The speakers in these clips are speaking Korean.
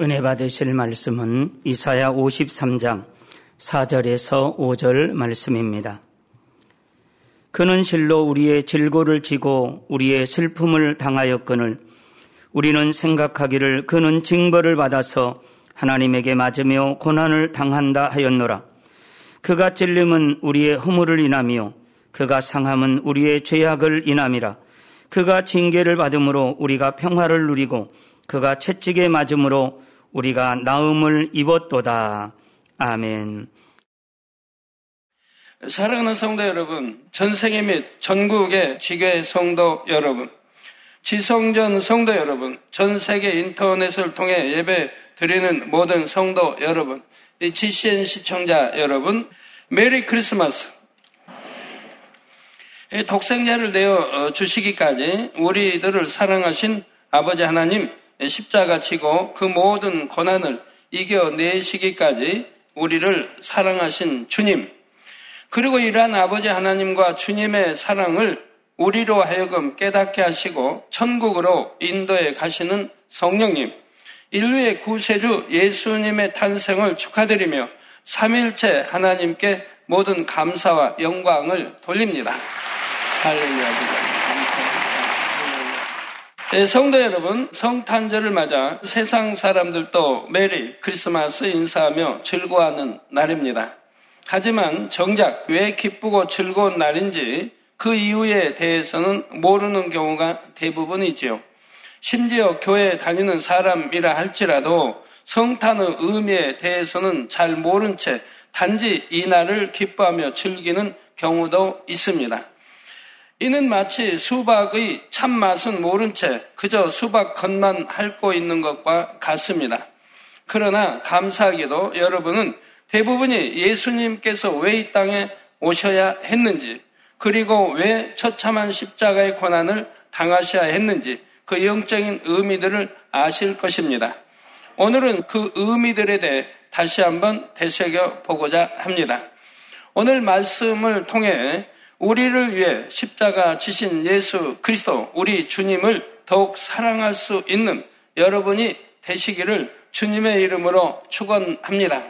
은혜 받으실 말씀은 이사야 53장 4절에서 5절 말씀입니다. 그는 실로 우리의 질고를 지고 우리의 슬픔을 당하였거늘 우리는 생각하기를 그는 징벌을 받아서 하나님에게 맞으며 고난을 당한다 하였노라. 그가 찔림은 우리의 허물을 인하며 그가 상함은 우리의 죄악을 인함이라. 그가 징계를 받음으로 우리가 평화를 누리고 그가 채찍에 맞음으로 우리가 나음을 입었도다. 아멘. 사랑하는 성도 여러분, 전 세계 및 전국의 지교회 성도 여러분, 지성전 성도 여러분, 전 세계 인터넷을 통해 예배 드리는 모든 성도 여러분, GCN 시청자 여러분, 메리 크리스마스. 독생자를 내어 어, 주시기까지 우리들을 사랑하신 아버지 하나님, 십자가 치고 그 모든 고난을 이겨내시기까지 우리를 사랑하신 주님, 그리고 이러한 아버지 하나님과 주님의 사랑을 우리로 하여금 깨닫게 하시고 천국으로 인도에 가시는 성령님, 인류의 구세주 예수님의 탄생을 축하드리며 삼일체 하나님께 모든 감사와 영광을 돌립니다. 할렐루야. 네, 성도 여러분, 성탄절을 맞아 세상 사람들도 메리 크리스마스 인사하며 즐거워하는 날입니다. 하지만 정작 왜 기쁘고 즐거운 날인지 그 이유에 대해서는 모르는 경우가 대부분이지요. 심지어 교회에 다니는 사람이라 할지라도 성탄의 의미에 대해서는 잘 모른 채 단지 이 날을 기뻐하며 즐기는 경우도 있습니다. 이는 마치 수박의 참맛은 모른 채 그저 수박 겉만 핥고 있는 것과 같습니다. 그러나 감사하게도 여러분은 대부분이 예수님께서 왜 이 땅에 오셔야 했는지, 그리고 왜 처참한 십자가의 고난을 당하셔야 했는지 그 영적인 의미들을 아실 것입니다. 오늘은 그 의미들에 대해 다시 한번 되새겨 보고자 합니다. 오늘 말씀을 통해 우리를 위해 십자가 지신 예수 그리스도 우리 주님을 더욱 사랑할 수 있는 여러분이 되시기를 주님의 이름으로 축원합니다.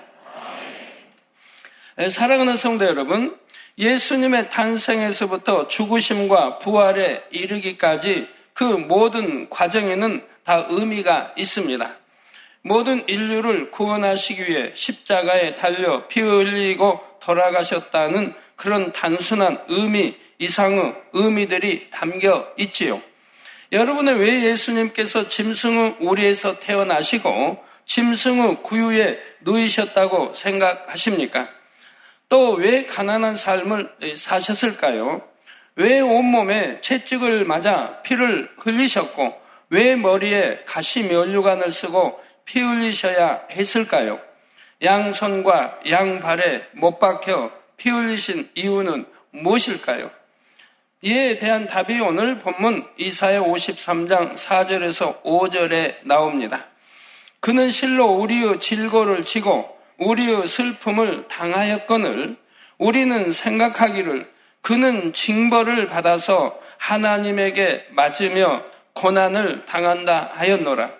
사랑하는 성도 여러분, 예수님의 탄생에서부터 죽으심과 부활에 이르기까지 그 모든 과정에는 다 의미가 있습니다. 모든 인류를 구원하시기 위해 십자가에 달려 피 흘리고 돌아가셨다는 그런 단순한 의미 이상의 의미들이 담겨 있지요. 여러분은 왜 예수님께서 짐승의 우리에서 태어나시고 짐승의 구유에 누이셨다고 생각하십니까? 또 왜 가난한 삶을 사셨을까요? 왜 온몸에 채찍을 맞아 피를 흘리셨고 왜 머리에 가시 면류관을 쓰고 피 흘리셔야 했을까요? 양손과 양발에 못 박혀 피 흘리신 이유는 무엇일까요? 이에 대한 답이 오늘 본문 이사의 53장 4절에서 5절에 나옵니다. 그는 실로 우리의 질고를 지고 우리의 슬픔을 당하였거늘 우리는 생각하기를 그는 징벌을 받아서 하나님에게 맞으며 고난을 당한다 하였노라.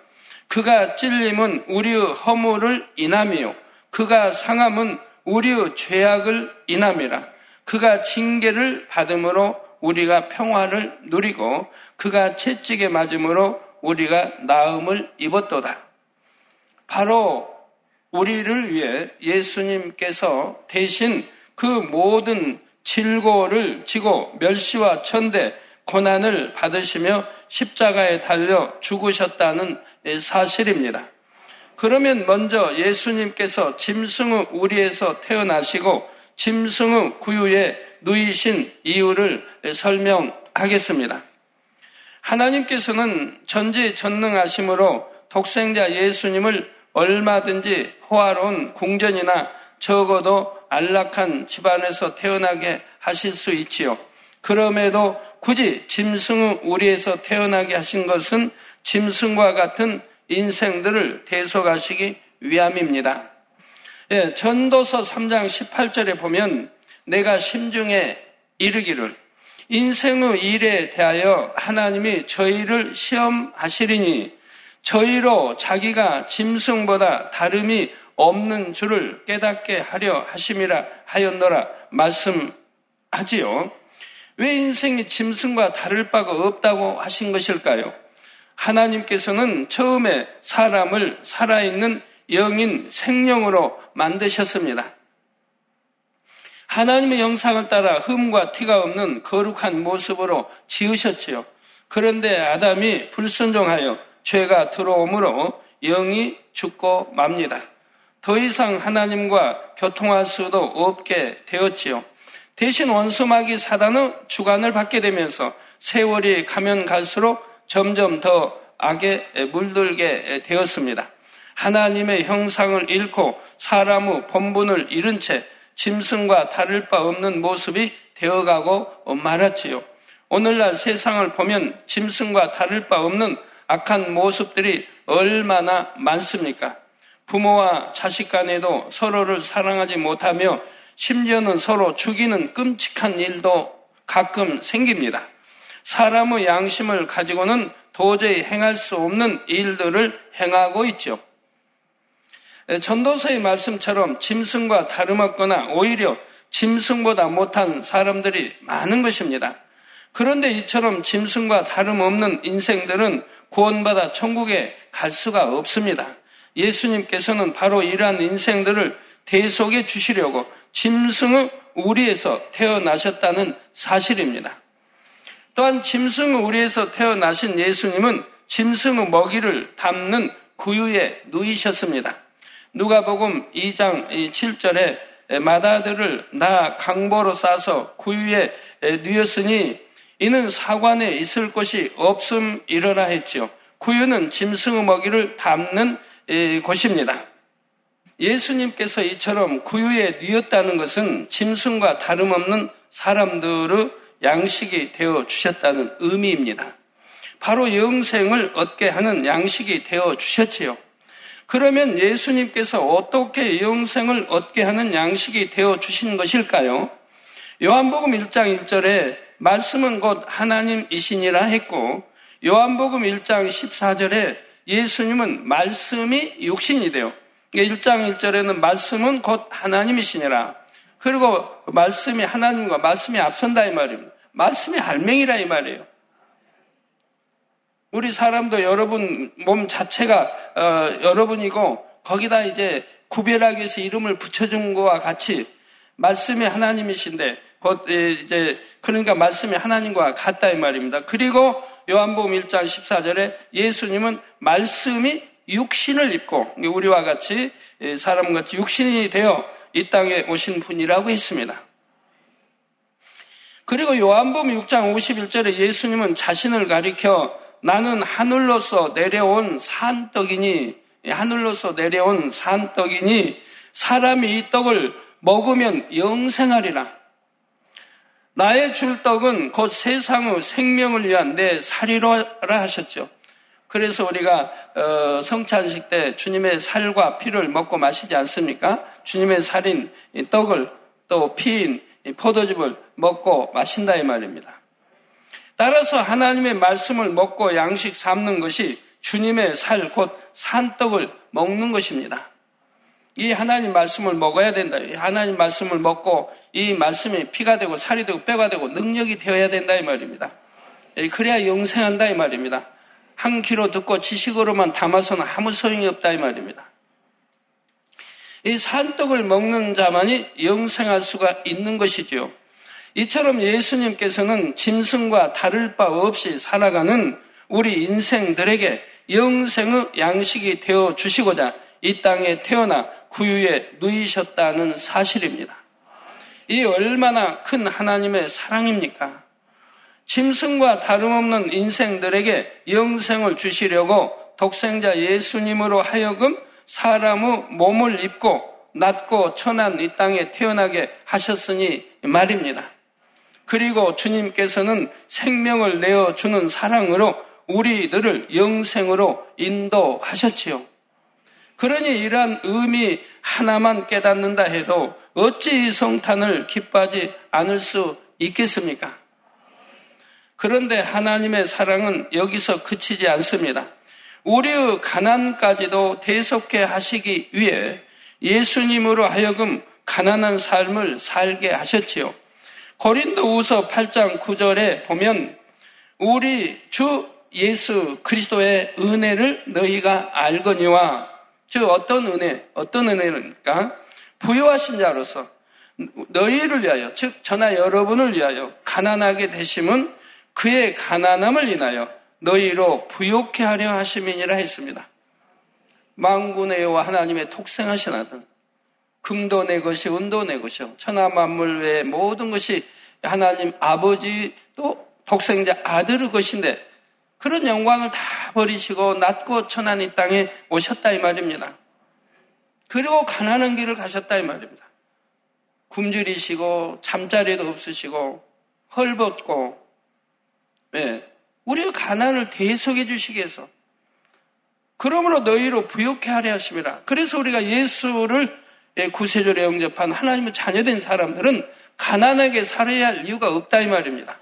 그가 찔림은 우리의 허물을 인함이요. 그가 상함은 우리의 죄악을 인함이라. 그가 징계를 받음으로 우리가 평화를 누리고 그가 채찍에 맞음으로 우리가 나음을 입었도다. 바로 우리를 위해 예수님께서 대신 그 모든 질고를 지고 멸시와 천대 고난을 받으시며 십자가에 달려 죽으셨다는 사실입니다. 그러면 먼저 예수님께서 짐승의 우리에서 태어나시고 짐승의 구유에 누이신 이유를 설명하겠습니다. 하나님께서는 전지전능하심으로 독생자 예수님을 얼마든지 호화로운 궁전이나 적어도 안락한 집안에서 태어나게 하실 수 있지요. 그럼에도 굳이 짐승의 우리에서 태어나게 하신 것은 짐승과 같은 인생들을 대속하시기 위함입니다. 예, 전도서 3장 18절에 보면 내가 심중에 이르기를 인생의 일에 대하여 하나님이 저희를 시험하시리니 저희로 자기가 짐승보다 다름이 없는 줄을 깨닫게 하려 하심이라 하였노라 말씀하지요. 왜 인생이 짐승과 다를 바가 없다고 하신 것일까요? 하나님께서는 처음에 사람을 살아있는 영인 생명으로 만드셨습니다. 하나님의 영상을 따라 흠과 티가 없는 거룩한 모습으로 지으셨지요. 그런데 아담이 불순종하여 죄가 들어오므로 영이 죽고 맙니다. 더 이상 하나님과 교통할 수도 없게 되었지요. 대신 원수마귀 사단의 주관을 받게 되면서 세월이 가면 갈수록 점점 더 악에 물들게 되었습니다. 하나님의 형상을 잃고 사람의 본분을 잃은 채 짐승과 다를 바 없는 모습이 되어가고 말았지요. 오늘날 세상을 보면 짐승과 다를 바 없는 악한 모습들이 얼마나 많습니까? 부모와 자식 간에도 서로를 사랑하지 못하며 심지어는 서로 죽이는 끔찍한 일도 가끔 생깁니다. 사람의 양심을 가지고는 도저히 행할 수 없는 일들을 행하고 있죠. 전도서의 말씀처럼 짐승과 다름없거나 오히려 짐승보다 못한 사람들이 많은 것입니다. 그런데 이처럼 짐승과 다름없는 인생들은 구원받아 천국에 갈 수가 없습니다. 예수님께서는 바로 이러한 인생들을 대속해 주시려고 짐승의 우리에서 태어나셨다는 사실입니다. 또한 짐승의 우리에서 태어나신 예수님은 짐승의 먹이를 담는 구유에 누이셨습니다. 누가복음 2장 7절에 마다들을 나 강보로 싸서 구유에 누였으니 이는 사관에 있을 곳이 없음이러라 했지요. 구유는 짐승의 먹이를 담는 곳입니다. 예수님께서 이처럼 구유에 누였다는 것은 짐승과 다름없는 사람들의 양식이 되어 주셨다는 의미입니다. 바로 영생을 얻게 하는 양식이 되어 주셨지요. 그러면 예수님께서 어떻게 영생을 얻게 하는 양식이 되어 주신 것일까요? 요한복음 1장 1절에 말씀은 곧 하나님이시니라 했고 요한복음 1장 14절에 예수님은 말씀이 육신이 되어 1장 1절에는 말씀은 곧 하나님이시니라. 그리고 말씀이 하나님과 말씀이 앞선다 이 말입니다. 말씀이 할맹이라 이 말이에요. 우리 사람도 여러분 몸 자체가 어, 여러분이고 거기다 이제 구별하기 위해서 이름을 붙여준 것과 같이 말씀이 하나님이신데 곧 이제 그러니까 말씀이 하나님과 같다 이 말입니다. 그리고 요한복음 1장 14절에 예수님은 말씀이 육신을 입고 우리와 같이 사람같이 육신이 되어 이 땅에 오신 분이라고 했습니다. 그리고 요한복음 6장 51절에 예수님은 자신을 가리켜 나는 하늘로서 내려온 산떡이니 하늘로서 내려온 산떡이니 사람이 이 떡을 먹으면 영생하리라. 나의 줄 떡은 곧 세상의 생명을 위한 내 살이로라 하셨죠. 그래서 우리가 어, 성찬식 때 주님의 살과 피를 먹고 마시지 않습니까? 주님의 살인 떡을 또 피인 포도즙을 먹고 마신다 이 말입니다. 따라서 하나님의 말씀을 먹고 양식 삼는 것이 주님의 살, 곧 산떡을 먹는 것입니다. 이 하나님 말씀을 먹어야 된다. 이 하나님 말씀을 먹고 이 말씀이 피가 되고 살이 되고 뼈가 되고 능력이 되어야 된다 이 말입니다. 그래야 영생한다 이 말입니다. 한 키로 듣고 지식으로만 담아서는 아무 소용이 없다 이 말입니다. 이 산떡을 먹는 자만이 영생할 수가 있는 것이지요. 이처럼 예수님께서는 짐승과 다를 바 없이 살아가는 우리 인생들에게 영생의 양식이 되어 주시고자 이 땅에 태어나 구유에 누이셨다는 사실입니다. 이 얼마나 큰 하나님의 사랑입니까? 짐승과 다름없는 인생들에게 영생을 주시려고 독생자 예수님으로 하여금 사람의 몸을 입고 낮고 천한 이 땅에 태어나게 하셨으니 말입니다. 그리고 주님께서는 생명을 내어주는 사랑으로 우리들을 영생으로 인도하셨지요. 그러니 이러한 의미 하나만 깨닫는다 해도 어찌 이 성탄을 기뻐하지 않을 수 있겠습니까? 그런데 하나님의 사랑은 여기서 그치지 않습니다. 우리의 가난까지도 대속해 하시기 위해 예수님으로 하여금 가난한 삶을 살게 하셨지요. 고린도우서 8장 9절에 보면 우리 주 예수 그리스도의 은혜를 너희가 알거니와 즉 어떤 은혜 어떤 은혜입니까? 부여하신 자로서 너희를 위하여 즉 저나 여러분을 위하여 가난하게 되심은 그의 가난함을 인하여 너희로 부욕해 하려 하심이니라 했습니다. 망군의 여호와 하나님의 독생하신 아들 금도 내 것이 은도 내 것이요 천하 만물 외의 모든 것이 하나님 아버지 또 독생자 아들의 것인데 그런 영광을 다 버리시고 낮고 천한 이 땅에 오셨다 이 말입니다. 그리고 가난한 길을 가셨다 이 말입니다. 굶주리시고 잠자리도 없으시고 헐벗고 예, 우리의 가난을 대속해 주시기 위해서 그러므로 너희로 부욕해 하려 하심이라. 그래서 우리가 예수를 예, 구세주로 영접한 하나님의 자녀된 사람들은 가난하게 살아야 할 이유가 없다 이 말입니다.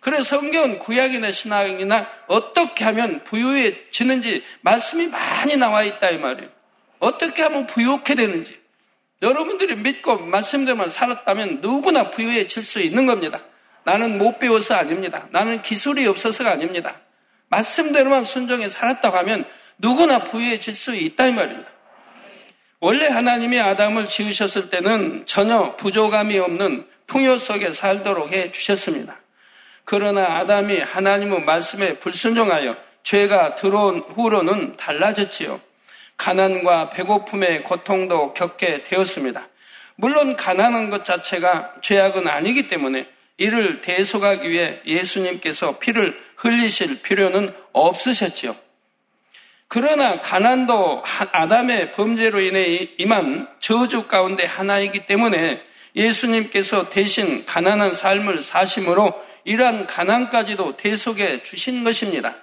그래서 성경은 구약이나 신학이나 어떻게 하면 부유해지는지 말씀이 많이 나와 있다 이 말이에요. 어떻게 하면 부유하게 되는지. 여러분들이 믿고 말씀대로만 살았다면 누구나 부유해질 수 있는 겁니다. 나는 못 배워서 아닙니다. 나는 기술이 없어서가 아닙니다. 말씀대로만 순종해 살았다고 하면 누구나 부유해질 수 있다 이 말입니다. 원래 하나님이 아담을 지으셨을 때는 전혀 부족함이 없는 풍요 속에 살도록 해 주셨습니다. 그러나 아담이 하나님의 말씀에 불순종하여 죄가 들어온 후로는 달라졌지요. 가난과 배고픔의 고통도 겪게 되었습니다. 물론 가난한 것 자체가 죄악은 아니기 때문에 이를 대속하기 위해 예수님께서 피를 흘리실 필요는 없으셨지요. 그러나 가난도 아담의 범죄로 인해 임한 저주 가운데 하나이기 때문에 예수님께서 대신 가난한 삶을 사심으로 이러한 가난까지도 대속해 주신 것입니다.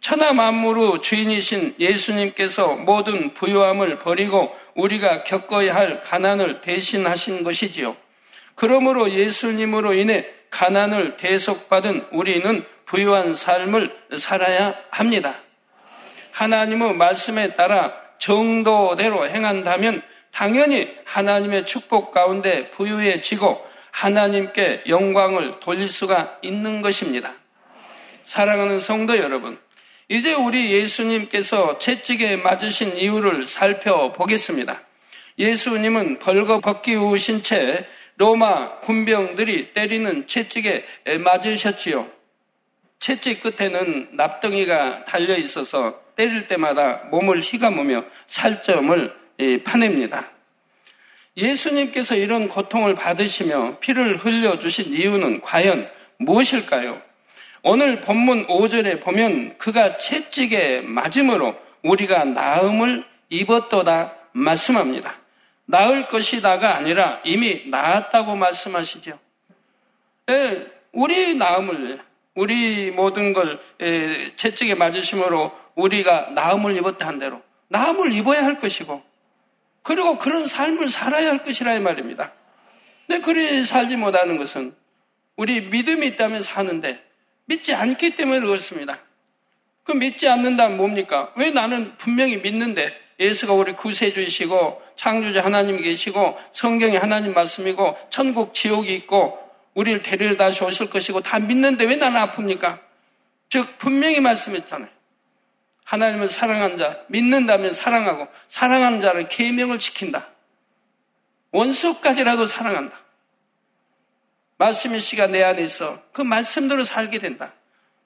천하 만물의 주인이신 예수님께서 모든 부유함을 버리고 우리가 겪어야 할 가난을 대신하신 것이지요. 그러므로 예수님으로 인해 가난을 대속받은 우리는 부유한 삶을 살아야 합니다. 하나님의 말씀에 따라 정도대로 행한다면 당연히 하나님의 축복 가운데 부유해지고 하나님께 영광을 돌릴 수가 있는 것입니다. 사랑하는 성도 여러분, 이제 우리 예수님께서 채찍에 맞으신 이유를 살펴보겠습니다. 예수님은 벌거벗기 우신 채 로마 군병들이 때리는 채찍에 맞으셨지요. 채찍 끝에는 납덩이가 달려 있어서 때릴 때마다 몸을 휘감으며 살점을 파냅니다. 예수님께서 이런 고통을 받으시며 피를 흘려주신 이유는 과연 무엇일까요? 오늘 본문 5절에 보면 그가 채찍에 맞음으로 우리가 나음을 입었도다 말씀합니다. 나을 것이다가 아니라 이미 나았다고 말씀하시죠. 예, 우리 나음을 우리 모든 걸 예, 채찍에 맞으심으로 우리가 나음을 입었다 한 대로 나음을 입어야 할 것이고 그리고 그런 삶을 살아야 할 것이라 이 말입니다. 근데 그리 살지 못하는 것은 우리 믿음이 있다면 사는데 믿지 않기 때문에 그렇습니다. 그 믿지 않는다면 뭡니까? 왜 나는 분명히 믿는데 예수가 우리 구세주이시고 창조자 하나님이 계시고 성경이 하나님 말씀이고 천국 지옥이 있고 우리를 데리러 다시 오실 것이고 다 믿는데 왜 나는 아픕니까? 즉 분명히 말씀했잖아요. 하나님을 사랑한 자, 믿는다면 사랑하고 사랑하는 자를 계명을 지킨다. 원수까지라도 사랑한다. 말씀의 씨가 내 안에 있어 그 말씀대로 살게 된다.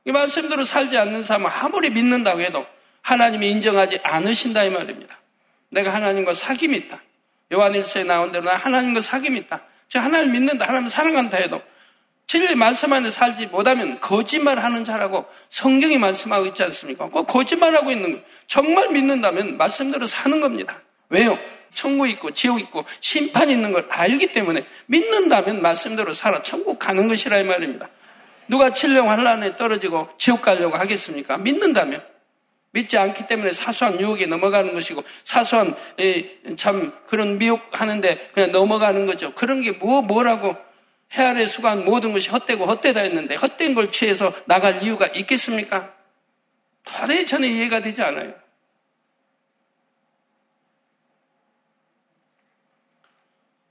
이 말씀대로 살지 않는 사람은 아무리 믿는다고 해도 하나님이 인정하지 않으신다 이 말입니다. 내가 하나님과 사귐이 있다. 요한일서에 나온 대로 나 하나님과 사귐이 있다. 저 하나님 믿는다. 하나님 사랑한다 해도 진리 말씀 안에 살지 못하면 거짓말하는 자라고 성경이 말씀하고 있지 않습니까? 그 거짓말하고 있는 거. 정말 믿는다면 말씀대로 사는 겁니다. 왜요? 천국 있고 지옥 있고 심판 있는 걸 알기 때문에 믿는다면 말씀대로 살아 천국 가는 것이라 이 말입니다. 누가 칠령 환란에 떨어지고 지옥 가려고 하겠습니까? 믿는다면 믿지 않기 때문에 사소한 유혹에 넘어가는 것이고 사소한 참 그런 미혹하는데 그냥 넘어가는 거죠. 그런 게 뭐 뭐라고 해 아래 수고한 모든 것이 헛되고 헛되다 했는데 헛된 걸 취해서 나갈 이유가 있겠습니까? 도저히 저는 이해가 되지 않아요.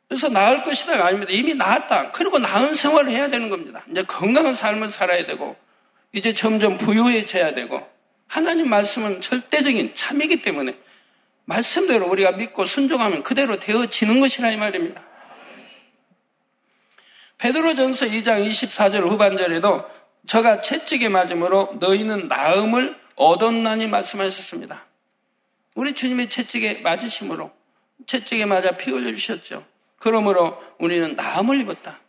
그래서 나을 것이다가 아닙니다. 이미 나았다. 그리고 나은 생활을 해야 되는 겁니다. 이제 건강한 삶을 살아야 되고, 이제 점점 부유해져야 되고, 하나님 말씀은 절대적인 참이기 때문에 말씀대로 우리가 믿고 순종하면 그대로 되어지는 것이라 이 말입니다. 베드로전서 2장 24절 후반절에도 저가 채찍에 맞음으로 너희는 나음을 얻었나니 말씀하셨습니다. 우리 주님의 채찍에 맞으심으로 채찍에 맞아 피 흘려 주셨죠. 그러므로 우리는 나음을 입었다.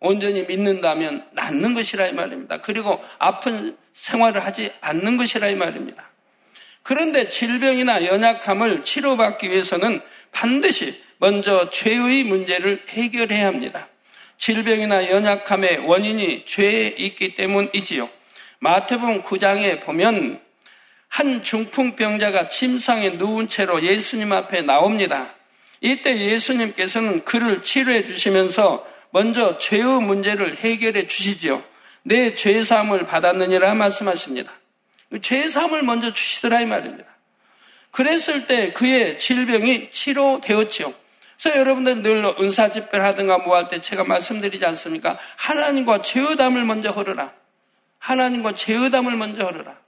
온전히 믿는다면 낫는 것이라 이 말입니다. 그리고 아픈 생활을 하지 않는 것이라 이 말입니다. 그런데 질병이나 연약함을 치료받기 위해서는 반드시 먼저 죄의 문제를 해결해야 합니다. 질병이나 연약함의 원인이 죄에 있기 때문이지요. 마태복음 9장에 보면 한 중풍병자가 침상에 누운 채로 예수님 앞에 나옵니다. 이때 예수님께서는 그를 치료해 주시면서 먼저 죄의 문제를 해결해 주시지요. 내 죄사함을 받았느니라 말씀하십니다. 죄사함을 먼저 주시더라 이 말입니다. 그랬을 때 그의 질병이 치료되었지요. 그래서 여러분들 늘 은사 집회를 하든가 뭐 할 때 제가 말씀드리지 않습니까? 하나님과 죄의담을 먼저 걸어라. 하나님과 죄의담을 먼저 걸어라.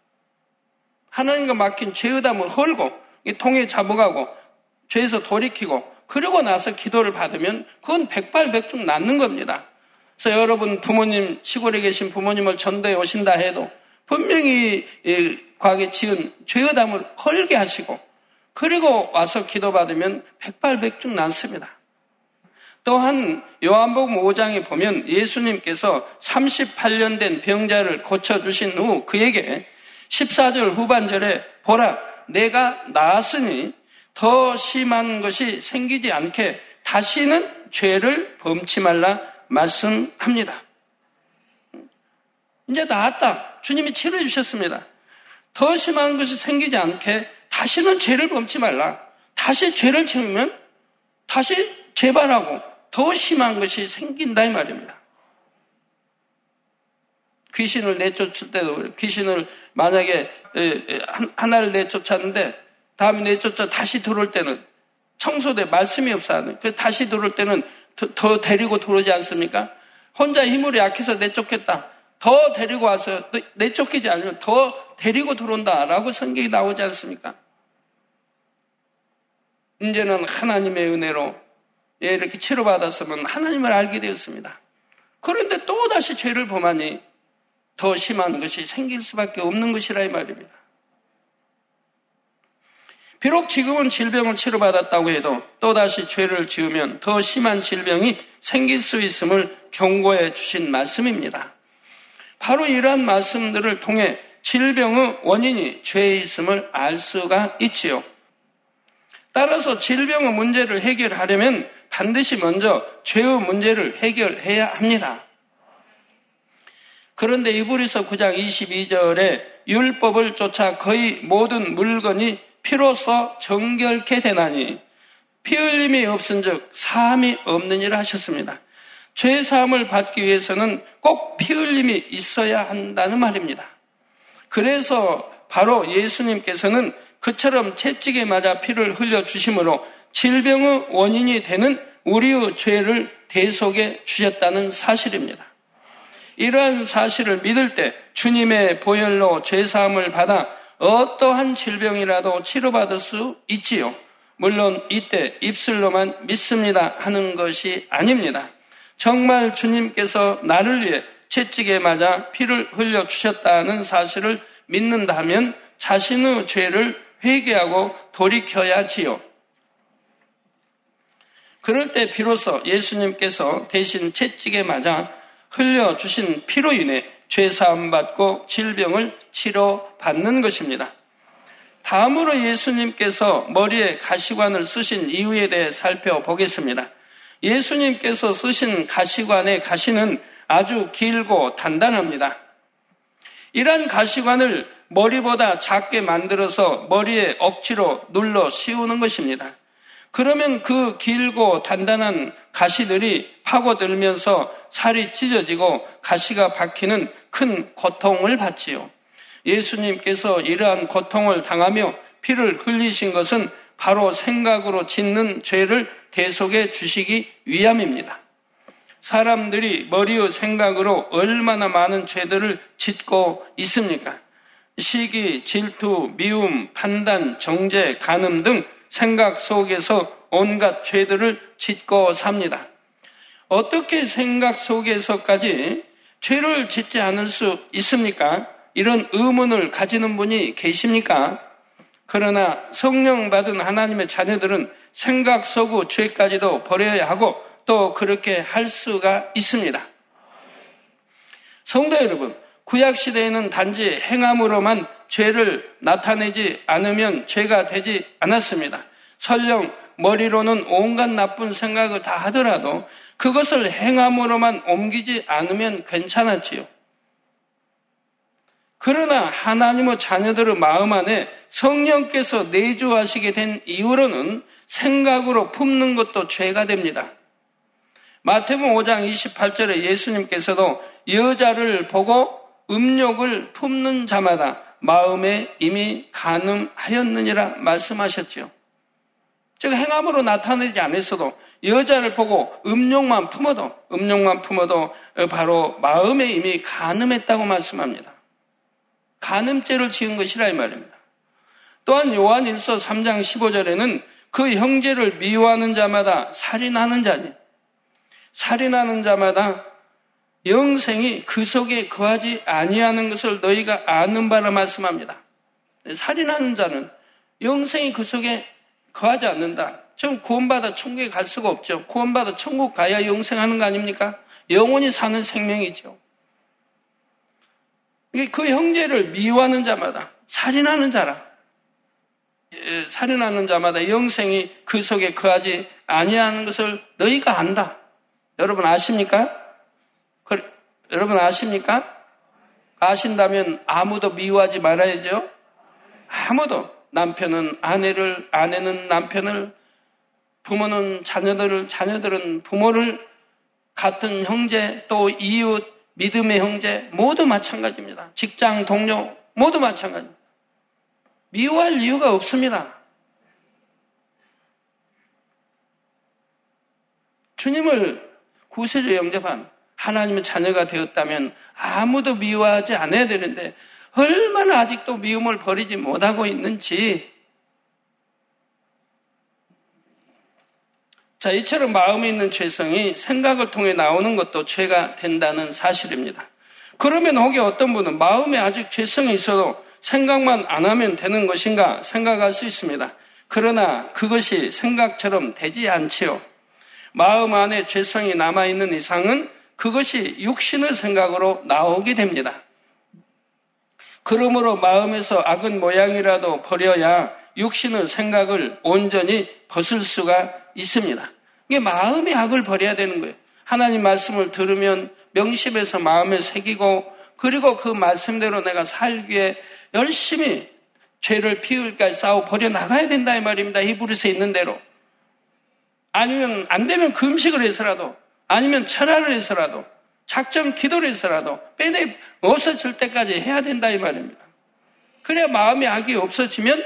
하나님과 막힌 죄의담을 헐고 통에 잡아가고 죄에서 돌이키고 그러고 나서 기도를 받으면 그건 백발백중 낫는 겁니다. 그래서 여러분 부모님 시골에 계신 부모님을 전도해 오신다 해도 분명히 과거에 지은 죄의담을 헐게 하시고 그리고 와서 기도받으면 백발백중 낫습니다. 또한 요한복음 5장에 보면 예수님께서 38년 된 병자를 고쳐주신 후 그에게 14절 후반절에 보라 내가 나았으니 더 심한 것이 생기지 않게 다시는 죄를 범치 말라 말씀합니다. 이제 나았다. 주님이 치료해 주셨습니다. 더 심한 것이 생기지 않게 다시는 죄를 범치 말라. 다시 죄를 채우면 다시 재발하고 더 심한 것이 생긴다 이 말입니다. 귀신을 내쫓을 때도 귀신을 만약에 하나를 내쫓았는데 다음에 내쫓아 다시 들어올 때는 청소대 말씀이 없어요. 그 다시 들어올 때는 더, 더 데리고 들어오지 않습니까? 혼자 힘으로 약해서 내쫓겠다. 더 데리고 와서 내쫓기지 않으면 더 데리고 들어온다라고 성경이 나오지 않습니까? 이제는 하나님의 은혜로 예, 이렇게 치료받았으면 하나님을 알게 되었습니다. 그런데 또다시 죄를 범하니 더 심한 것이 생길 수밖에 없는 것이라 이 말입니다. 비록 지금은 질병을 치료받았다고 해도 또다시 죄를 지으면 더 심한 질병이 생길 수 있음을 경고해 주신 말씀입니다. 바로 이러한 말씀들을 통해 질병의 원인이 죄에 있음을 알 수가 있지요. 따라서 질병의 문제를 해결하려면 반드시 먼저 죄의 문제를 해결해야 합니다. 그런데 이브리서 9장 22절에 율법을 쫓아 거의 모든 물건이 피로써 정결케 되나니 피 흘림이 없은즉 사함이 없느니라 하셨습니다. 죄 사함을 받기 위해서는 꼭 피 흘림이 있어야 한다는 말입니다. 그래서 바로 예수님께서는 그처럼 채찍에 맞아 피를 흘려 주심으로 질병의 원인이 되는 우리의 죄를 대속해 주셨다는 사실입니다. 이러한 사실을 믿을 때 주님의 보혈로 죄 사함을 받아 어떠한 질병이라도 치료받을 수 있지요. 물론 이때 입술로만 믿습니다 하는 것이 아닙니다. 정말 주님께서 나를 위해 채찍에 맞아 피를 흘려 주셨다는 사실을 믿는다면 자신의 죄를 회개하고 돌이켜야지요. 그럴 때 비로소 예수님께서 대신 채찍에 맞아 흘려 주신 피로 인해 죄사함 받고 질병을 치료받는 것입니다. 다음으로 예수님께서 머리에 가시관을 쓰신 이유에 대해 살펴보겠습니다. 예수님께서 쓰신 가시관의 가시는 아주 길고 단단합니다. 이러한 가시관을 머리보다 작게 만들어서 머리에 억지로 눌러 씌우는 것입니다. 그러면 그 길고 단단한 가시들이 파고들면서 살이 찢어지고 가시가 박히는 큰 고통을 받지요. 예수님께서 이러한 고통을 당하며 피를 흘리신 것은 바로 생각으로 짓는 죄를 대속해 주시기 위함입니다. 사람들이 머리의 생각으로 얼마나 많은 죄들을 짓고 있습니까? 시기, 질투, 미움, 판단, 정죄, 간음 등 생각 속에서 온갖 죄들을 짓고 삽니다. 어떻게 생각 속에서까지 죄를 짓지 않을 수 있습니까? 이런 의문을 가지는 분이 계십니까? 그러나 성령 받은 하나님의 자녀들은 생각 속의 죄까지도 버려야 하고 또 그렇게 할 수가 있습니다. 성도 여러분, 구약 시대에는 단지 행함으로만 죄를 나타내지 않으면 죄가 되지 않았습니다. 설령 머리로는 온갖 나쁜 생각을 다 하더라도 그것을 행함으로만 옮기지 않으면 괜찮았지요. 그러나 하나님의 자녀들의 마음 안에 성령께서 내주하시게 된 이후로는 생각으로 품는 것도 죄가 됩니다. 마태복음 5장 28절에 예수님께서도 여자를 보고 음욕을 품는 자마다 마음에 이미 가늠하였느니라 말씀하셨지요. 즉 행함으로 나타내지 않았어도 여자를 보고 음욕만 품어도 음욕만 품어도 바로 마음에 이미 가늠했다고 말씀합니다. 가늠죄를 지은 것이라 이 말입니다. 또한 요한 1서 3장 15절에는 그 형제를 미워하는 자마다 살인하는 자니 살인하는 자마다 영생이 그 속에 거하지 아니하는 것을 너희가 아는 바라 말씀합니다. 살인하는 자는 영생이 그 속에 거하지 않는다. 좀 구원받아 천국에 갈 수가 없죠. 구원받아 천국 가야 영생하는 거 아닙니까? 영원히 사는 생명이죠. 그 형제를 미워하는 자마다 살인하는 자라. 예, 살인하는 자마다 영생이 그 속에 거하지 아니하는 것을 너희가 안다. 여러분 아십니까? 그, 여러분 아십니까? 아신다면 아무도 미워하지 말아야죠. 아무도 남편은 아내를 아내는 남편을 부모는 자녀들을 자녀들은 부모를 같은 형제 또 이웃 믿음의 형제 모두 마찬가지입니다. 직장 동료 모두 마찬가지입니다. 미워할 이유가 없습니다. 주님을 구세주 영접한 하나님의 자녀가 되었다면 아무도 미워하지 않아야 되는데 얼마나 아직도 미움을 버리지 못하고 있는지 자, 이처럼 마음에 있는 죄성이 생각을 통해 나오는 것도 죄가 된다는 사실입니다. 그러면 혹여 어떤 분은 마음에 아직 죄성이 있어도 생각만 안 하면 되는 것인가 생각할 수 있습니다. 그러나 그것이 생각처럼 되지 않지요. 마음 안에 죄성이 남아있는 이상은 그것이 육신의 생각으로 나오게 됩니다. 그러므로 마음에서 악은 모양이라도 버려야 육신의 생각을 온전히 벗을 수가 있습니다. 이게 마음의 악을 버려야 되는 거예요. 하나님 말씀을 들으면 명심해서 마음에 새기고 그리고 그 말씀대로 내가 살기에 열심히 죄를 피울까 싸워 버려 나가야 된다 이 말입니다. 히브리서에 있는 대로. 아니면 안 되면 금식을 해서라도 아니면 철화를 해서라도 작정 기도를 해서라도 빼내 없어질 때까지 해야 된다 이 말입니다. 그래야 마음의 악이 없어지면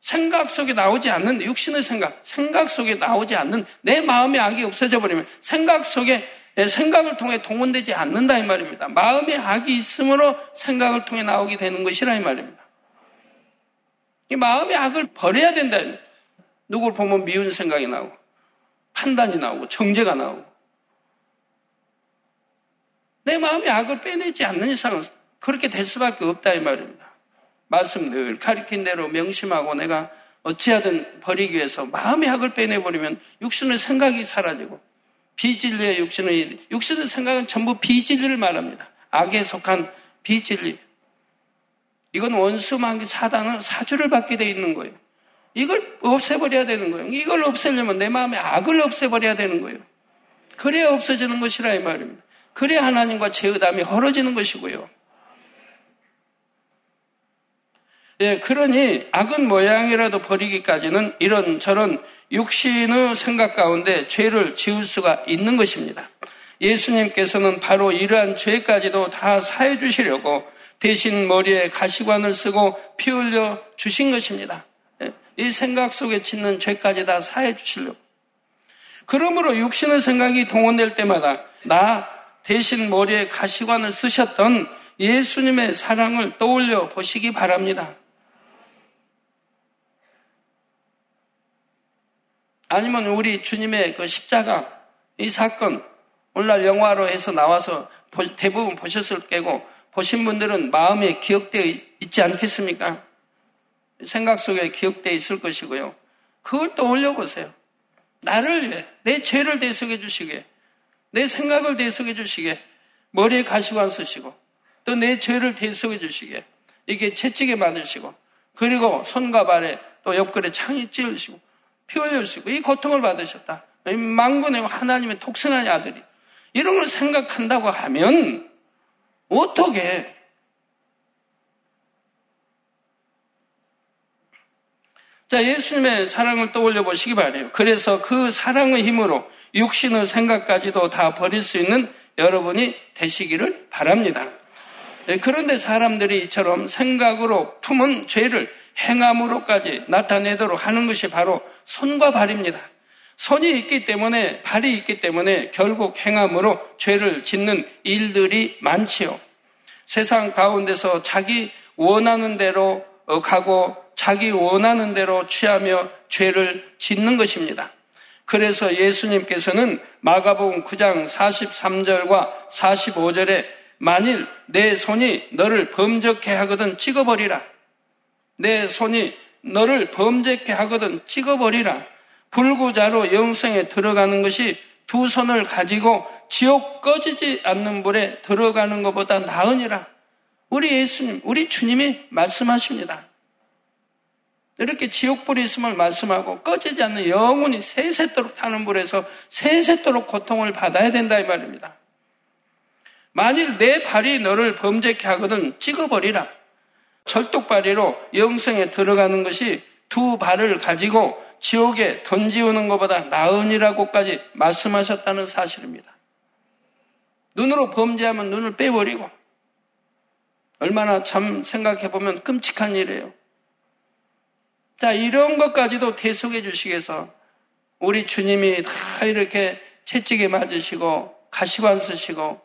생각 속에 나오지 않는 육신의 생각, 생각 속에 나오지 않는 내 마음의 악이 없어져 버리면 생각 속에 생각을 통해 동원되지 않는다 이 말입니다. 마음의 악이 있으므로 생각을 통해 나오게 되는 것이라 이 말입니다. 이 마음의 악을 버려야 된다. 누구를 보면 미운 생각이 나오고 판단이 나오고 정죄가 나오고 내 마음의 악을 빼내지 않는 이상은 그렇게 될 수밖에 없다 이 말입니다. 말씀 늘 가리킨 대로 명심하고 내가 어찌하든 버리기 위해서 마음의 악을 빼내버리면 육신의 생각이 사라지고 비진리의 육신의 육신의 생각은 전부 비진리를 말합니다. 악에 속한 비진리. 이건 원수만기 사단은 사주를 받게 돼 있는 거예요. 이걸 없애버려야 되는 거예요. 이걸 없애려면 내 마음의 악을 없애버려야 되는 거예요. 그래야 없어지는 것이라 이 말입니다. 그래야 하나님과 제 의담이 헐어지는 것이고요. 예, 그러니 악은 모양이라도 버리기까지는 이런 저런 육신의 생각 가운데 죄를 지을 수가 있는 것입니다. 예수님께서는 바로 이러한 죄까지도 다 사해 주시려고 대신 머리에 가시관을 쓰고 피 흘려 주신 것입니다. 예, 이 생각 속에 짓는 죄까지 다 사해 주시려고. 그러므로 육신의 생각이 동원될 때마다 나 대신 머리에 가시관을 쓰셨던 예수님의 사랑을 떠올려 보시기 바랍니다. 아니면 우리 주님의 그 십자가 이 사건 오늘날 영화로 해서 나와서 대부분 보셨을 깨고 보신 분들은 마음에 기억되어 있지 않겠습니까? 생각 속에 기억되어 있을 것이고요. 그걸 떠올려 보세요. 나를 위해 내 죄를 대속해 주시게 내 생각을 대속해 주시게 머리에 가시관 쓰시고 또 내 죄를 대속해 주시게 이게 채찍에 맞으시고 그리고 손과 발에 또 옆구리에 창이 찌으시고 피 흘려주시고 이 고통을 받으셨다. 망군의 하나님의 독생한 아들이 이런 걸 생각한다고 하면 어떻게 자, 예수님의 사랑을 떠올려 보시기 바래요. 그래서 그 사랑의 힘으로 육신의 생각까지도 다 버릴 수 있는 여러분이 되시기를 바랍니다. 네, 그런데 사람들이 이처럼 생각으로 품은 죄를 행함으로까지 나타내도록 하는 것이 바로 손과 발입니다. 손이 있기 때문에 발이 있기 때문에 결국 행함으로 죄를 짓는 일들이 많지요. 세상 가운데서 자기 원하는 대로 어, 가고 자기 원하는 대로 취하며 죄를 짓는 것입니다. 그래서 예수님께서는 마가복음 9장 43절과 45절에 만일 내 손이 너를 범죄케 하거든 찍어버리라. 내 손이 너를 범죄케 하거든 찍어버리라. 불구자로 영성에 들어가는 것이 두 손을 가지고 지옥 꺼지지 않는 불에 들어가는 것보다 나으니라. 우리 예수님, 우리 주님이 말씀하십니다. 이렇게 지옥불이 있음을 말씀하고 꺼지지 않는 영혼이 세세토록 타는 불에서 세세토록 고통을 받아야 된다 이 말입니다. 만일 내 발이 너를 범죄케 하거든 찍어버리라. 절뚝발이로 영성에 들어가는 것이 두 발을 가지고 지옥에 던지우는 것보다 나은이라고까지 말씀하셨다는 사실입니다. 눈으로 범죄하면 눈을 빼버리고 얼마나 참 생각해보면 끔찍한 일이에요. 자, 이런 것까지도 대속해 주시겠어. 우리 주님이 다 이렇게 채찍에 맞으시고 가시관 쓰시고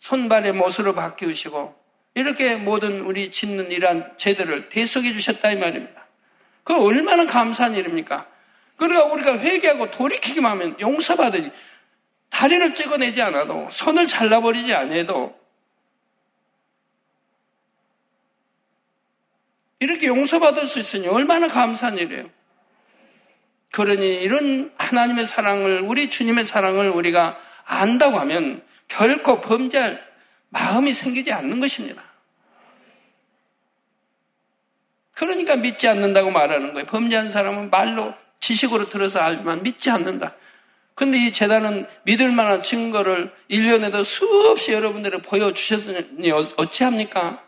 손발의 못으로 바뀌우시고 이렇게 모든 우리 짓는 이러한 죄들을 대속해 주셨다 이 말입니다. 그 얼마나 감사한 일입니까? 그러니까 우리가 회개하고 돌이키기만 하면 용서받으니 다리를 찍어내지 않아도 손을 잘라버리지 않아도 이렇게 용서받을 수 있으니 얼마나 감사한 일이에요. 그러니 이런 하나님의 사랑을 우리 주님의 사랑을 우리가 안다고 하면 결코 범죄할 마음이 생기지 않는 것입니다. 그러니까 믿지 않는다고 말하는 거예요. 범죄한 사람은 말로 지식으로 들어서 알지만 믿지 않는다. 근데 이 재단은 믿을 만한 증거를 1년에도 수없이 여러분들을 보여주셨으니 어찌합니까?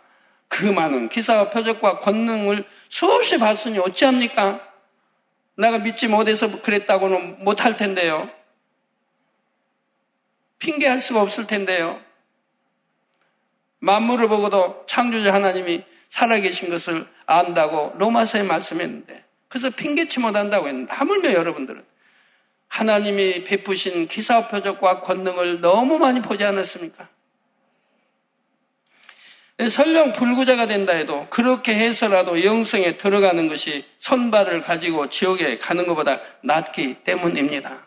그 많은 기사와 표적과 권능을 수없이 봤으니 어찌합니까? 내가 믿지 못해서 그랬다고는 못할 텐데요. 핑계할 수가 없을 텐데요. 만물을 보고도 창조자 하나님이 살아계신 것을 안다고 로마서에 말씀했는데 그래서 핑계치 못한다고 했는데 하물며 여러분들은 하나님이 베푸신 기사와 표적과 권능을 너무 많이 보지 않았습니까? 설령 불구자가 된다 해도 그렇게 해서라도 영성에 들어가는 것이 선발을 가지고 지옥에 가는 것보다 낫기 때문입니다.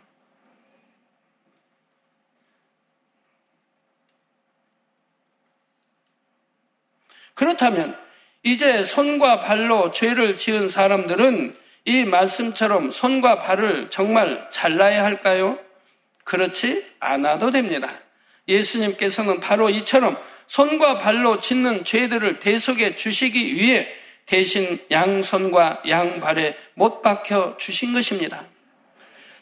그렇다면 이제 손과 발로 죄를 지은 사람들은 이 말씀처럼 손과 발을 정말 잘라야 할까요? 그렇지 않아도 됩니다. 예수님께서는 바로 이처럼 손과 발로 짓는 죄들을 대속해 주시기 위해 대신 양손과 양발에 못 박혀 주신 것입니다.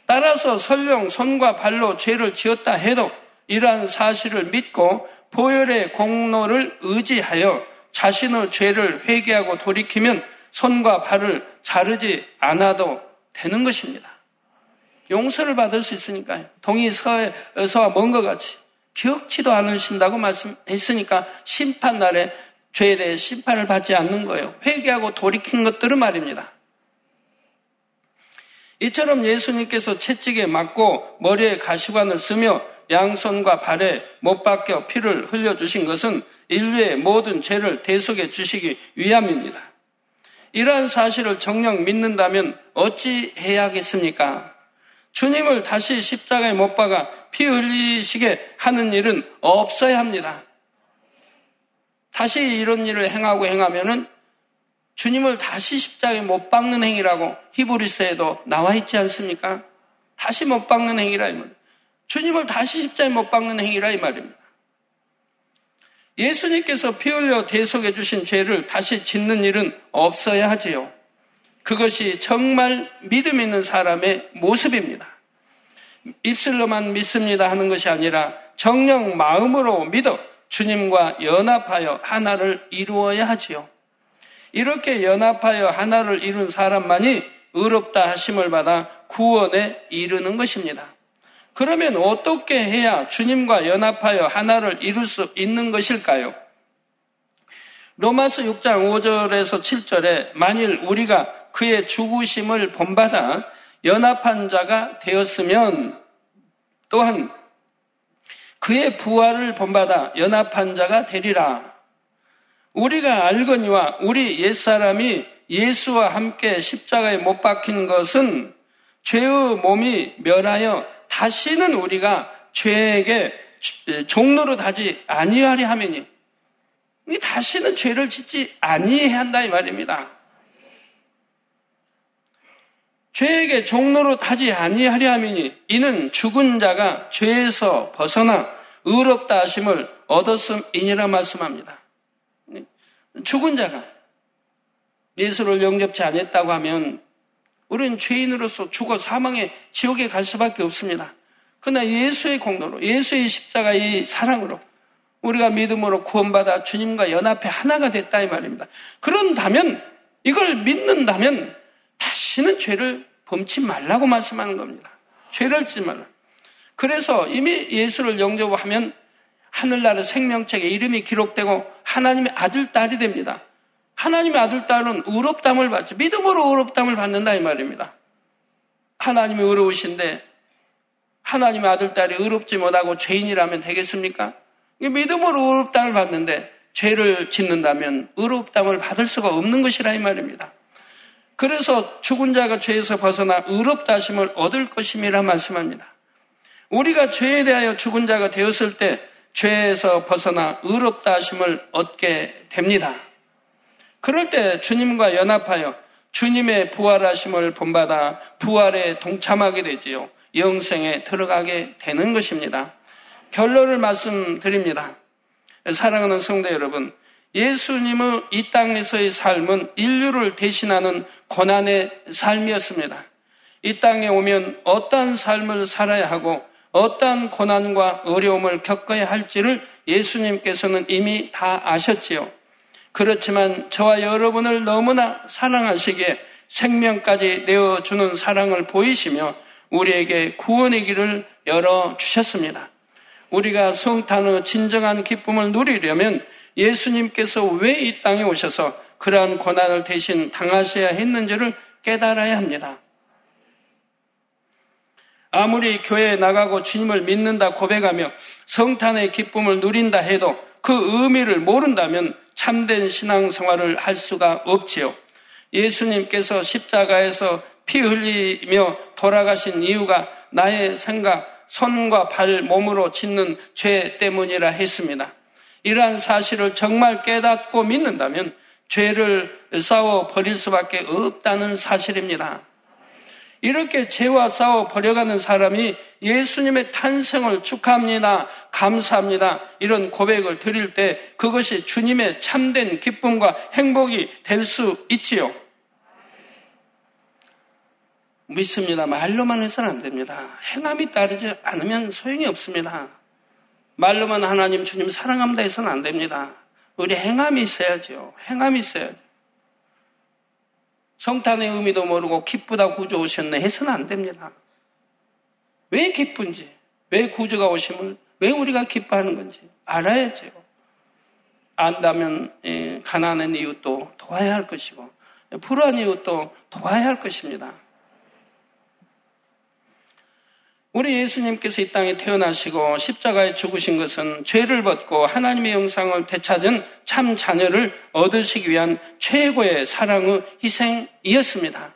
따라서 설령 손과 발로 죄를 지었다 해도 이러한 사실을 믿고 보혈의 공로를 의지하여 자신의 죄를 회개하고 돌이키면 손과 발을 자르지 않아도 되는 것입니다. 용서를 받을 수 있으니까요. 동이 서와 먼 것 같이 기억지도 않으신다고 말씀했으니까 심판날에 죄에 대해 심판을 받지 않는 거예요. 회개하고 돌이킨 것들은 말입니다. 이처럼 예수님께서 채찍에 맞고 머리에 가시관을 쓰며 양손과 발에 못 박혀 피를 흘려주신 것은 인류의 모든 죄를 대속해 주시기 위함입니다. 이러한 사실을 정녕 믿는다면 어찌 해야겠습니까? 주님을 다시 십자가에 못 박아 피 흘리시게 하는 일은 없어야 합니다. 다시 이런 일을 행하고 행하면은 주님을 다시 십자가에 못 박는 행위라고 히브리스에도 나와 있지 않습니까? 다시 못 박는 행위라 이 말입니다. 주님을 다시 십자가에 못 박는 행위라 이 말입니다. 예수님께서 피 흘려 대속해 주신 죄를 다시 짓는 일은 없어야 하지요. 그것이 정말 믿음 있는 사람의 모습입니다. 입술로만 믿습니다 하는 것이 아니라 정령 마음으로 믿어 주님과 연합하여 하나를 이루어야 하지요. 이렇게 연합하여 하나를 이룬 사람만이 의롭다 하심을 받아 구원에 이르는 것입니다. 그러면 어떻게 해야 주님과 연합하여 하나를 이룰 수 있는 것일까요? 로마서 6장 5절에서 7절에 만일 우리가 그의 죽으심을 본받아 연합한 자가 되었으면 또한 그의 부활을 본받아 연합한 자가 되리라. 우리가 알거니와 우리 옛사람이 예수와 함께 십자가에 못 박힌 것은 죄의 몸이 멸하여 다시는 우리가 죄에게 종로로 하지 아니하리 하매니 다시는 죄를 짓지 아니해야 한다 이 말입니다. 죄에게 종로로 하지 아니하리 하매니 이는 죽은 자가 죄에서 벗어나 의롭다 하심을 얻었음이니라 말씀합니다. 죽은 자가 예수를 영접치 않았다고 하면 우리는 죄인으로서 죽어 사망의 지옥에 갈 수밖에 없습니다. 그러나 예수의 공로로, 예수의 십자가의 사랑으로 우리가 믿음으로 구원받아 주님과 연합해 하나가 됐다 이 말입니다. 그런다면 이걸 믿는다면 다시는 죄를 범치 말라고 말씀하는 겁니다. 죄를 짓지 말라. 그래서 이미 예수를 영접하면 하늘나라 생명책에 이름이 기록되고 하나님의 아들, 딸이 됩니다. 하나님의 아들, 딸은 의롭담을 받죠. 믿음으로 의롭담을 받는다 이 말입니다. 하나님이 의로우신데 하나님의 아들, 딸이 의롭지 못하고 죄인이라면 되겠습니까? 믿음으로 의롭담을 받는데 죄를 짓는다면 의롭담을 받을 수가 없는 것이라 이 말입니다. 그래서 죽은 자가 죄에서 벗어나 의롭다 하심을 얻을 것임이라 말씀합니다. 우리가 죄에 대하여 죽은 자가 되었을 때 죄에서 벗어나 의롭다 하심을 얻게 됩니다. 그럴 때 주님과 연합하여 주님의 부활하심을 본받아 부활에 동참하게 되지요. 영생에 들어가게 되는 것입니다. 결론을 말씀드립니다. 사랑하는 성도 여러분, 예수님의 이 땅에서의 삶은 인류를 대신하는 고난의 삶이었습니다. 이 땅에 오면 어떠한 삶을 살아야 하고 어떠한 고난과 어려움을 겪어야 할지를 예수님께서는 이미 다 아셨지요. 그렇지만 저와 여러분을 너무나 사랑하시기에 생명까지 내어주는 사랑을 보이시며 우리에게 구원의 길을 열어주셨습니다. 우리가 성탄의 진정한 기쁨을 누리려면 예수님께서 왜 이 땅에 오셔서 그러한 고난을 대신 당하셔야 했는지를 깨달아야 합니다. 아무리 교회에 나가고 주님을 믿는다 고백하며 성탄의 기쁨을 누린다 해도 그 의미를 모른다면 참된 신앙 생활을 할 수가 없지요. 예수님께서 십자가에서 피 흘리며 돌아가신 이유가 나의 생각, 손과 발, 몸으로 짓는 죄 때문이라 했습니다. 이러한 사실을 정말 깨닫고 믿는다면 죄를 싸워 버릴 수밖에 없다는 사실입니다. 이렇게 죄와 싸워 버려가는 사람이 예수님의 탄생을 축하합니다. 감사합니다. 이런 고백을 드릴 때 그것이 주님의 참된 기쁨과 행복이 될 수 있지요. 믿습니다. 말로만 해서는 안 됩니다. 행함이 따르지 않으면 소용이 없습니다. 말로만 하나님 주님 사랑합니다 해서는 안 됩니다. 우리 행함이 있어야죠. 행함이 있어야죠. 성탄의 의미도 모르고 기쁘다 구주 오셨네 해서는 안 됩니다. 왜 기쁜지, 왜 구주가 오심을, 왜 우리가 기뻐하는 건지 알아야죠. 안다면 예, 가난한 이웃도 도와야 할 것이고 불안 이웃도 도와야 할 것입니다. 우리 예수님께서 이 땅에 태어나시고 십자가에 죽으신 것은 죄를 벗고 하나님의 영상을 되찾은 참 자녀를 얻으시기 위한 최고의 사랑의 희생이었습니다.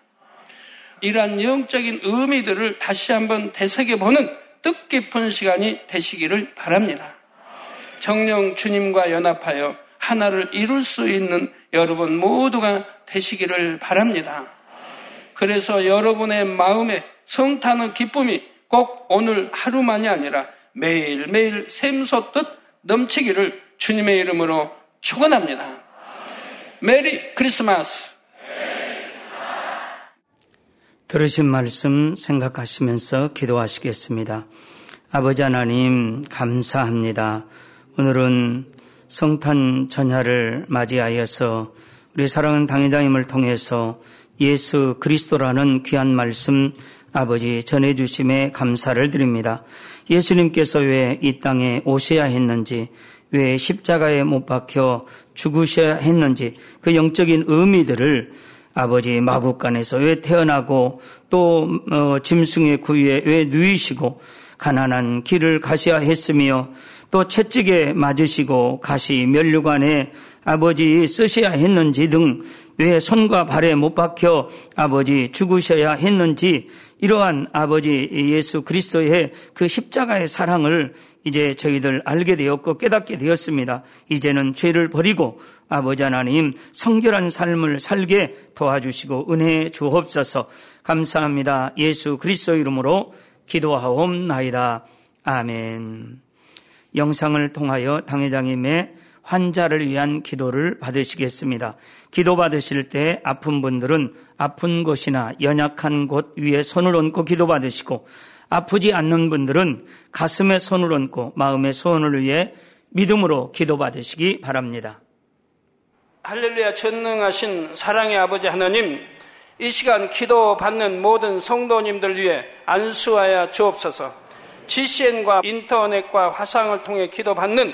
이러한 영적인 의미들을 다시 한번 되새겨보는 뜻깊은 시간이 되시기를 바랍니다. 정령 주님과 연합하여 하나를 이룰 수 있는 여러분 모두가 되시기를 바랍니다. 그래서 여러분의 마음에 성탄의 기쁨이 꼭 오늘 하루만이 아니라 매일매일 샘솟듯 넘치기를 주님의 이름으로 축원합니다. 메리 크리스마스. 들으신 말씀 생각하시면서 기도하시겠습니다. 아버지 하나님 감사합니다. 오늘은 성탄 전야를 맞이하여서 우리 사랑하는 당회장님을 통해서 예수 그리스도라는 귀한 말씀 아버지 전해주심에 감사를 드립니다. 예수님께서 왜 이 땅에 오셔야 했는지, 왜 십자가에 못 박혀 죽으셔야 했는지, 그 영적인 의미들을 아버지 마국간에서 왜 태어나고 또 어, 짐승의 구유에 왜 누이시고 가난한 길을 가셔야 했으며 또 채찍에 맞으시고 가시 면류관에 아버지 쓰셔야 했는지 등 왜 손과 발에 못 박혀 아버지 죽으셔야 했는지 이러한 아버지 예수 그리스도의 그 십자가의 사랑을 이제 저희들 알게 되었고 깨닫게 되었습니다. 이제는 죄를 버리고 아버지 하나님 성결한 삶을 살게 도와주시고 은혜 주옵소서 감사합니다. 예수 그리스도 이름으로 기도하옵나이다. 아멘. 영상을 통하여 당회장님의 환자를 위한 기도를 받으시겠습니다. 기도 받으실 때 아픈 분들은 아픈 곳이나 연약한 곳 위에 손을 얹고 기도 받으시고 아프지 않는 분들은 가슴에 손을 얹고 마음의 소원을 위해 믿음으로 기도 받으시기 바랍니다. 할렐루야 전능하신 사랑의 아버지 하나님 이 시간 기도 받는 모든 성도님들 위해 안수하여 주옵소서 GCN과 인터넷과 화상을 통해 기도 받는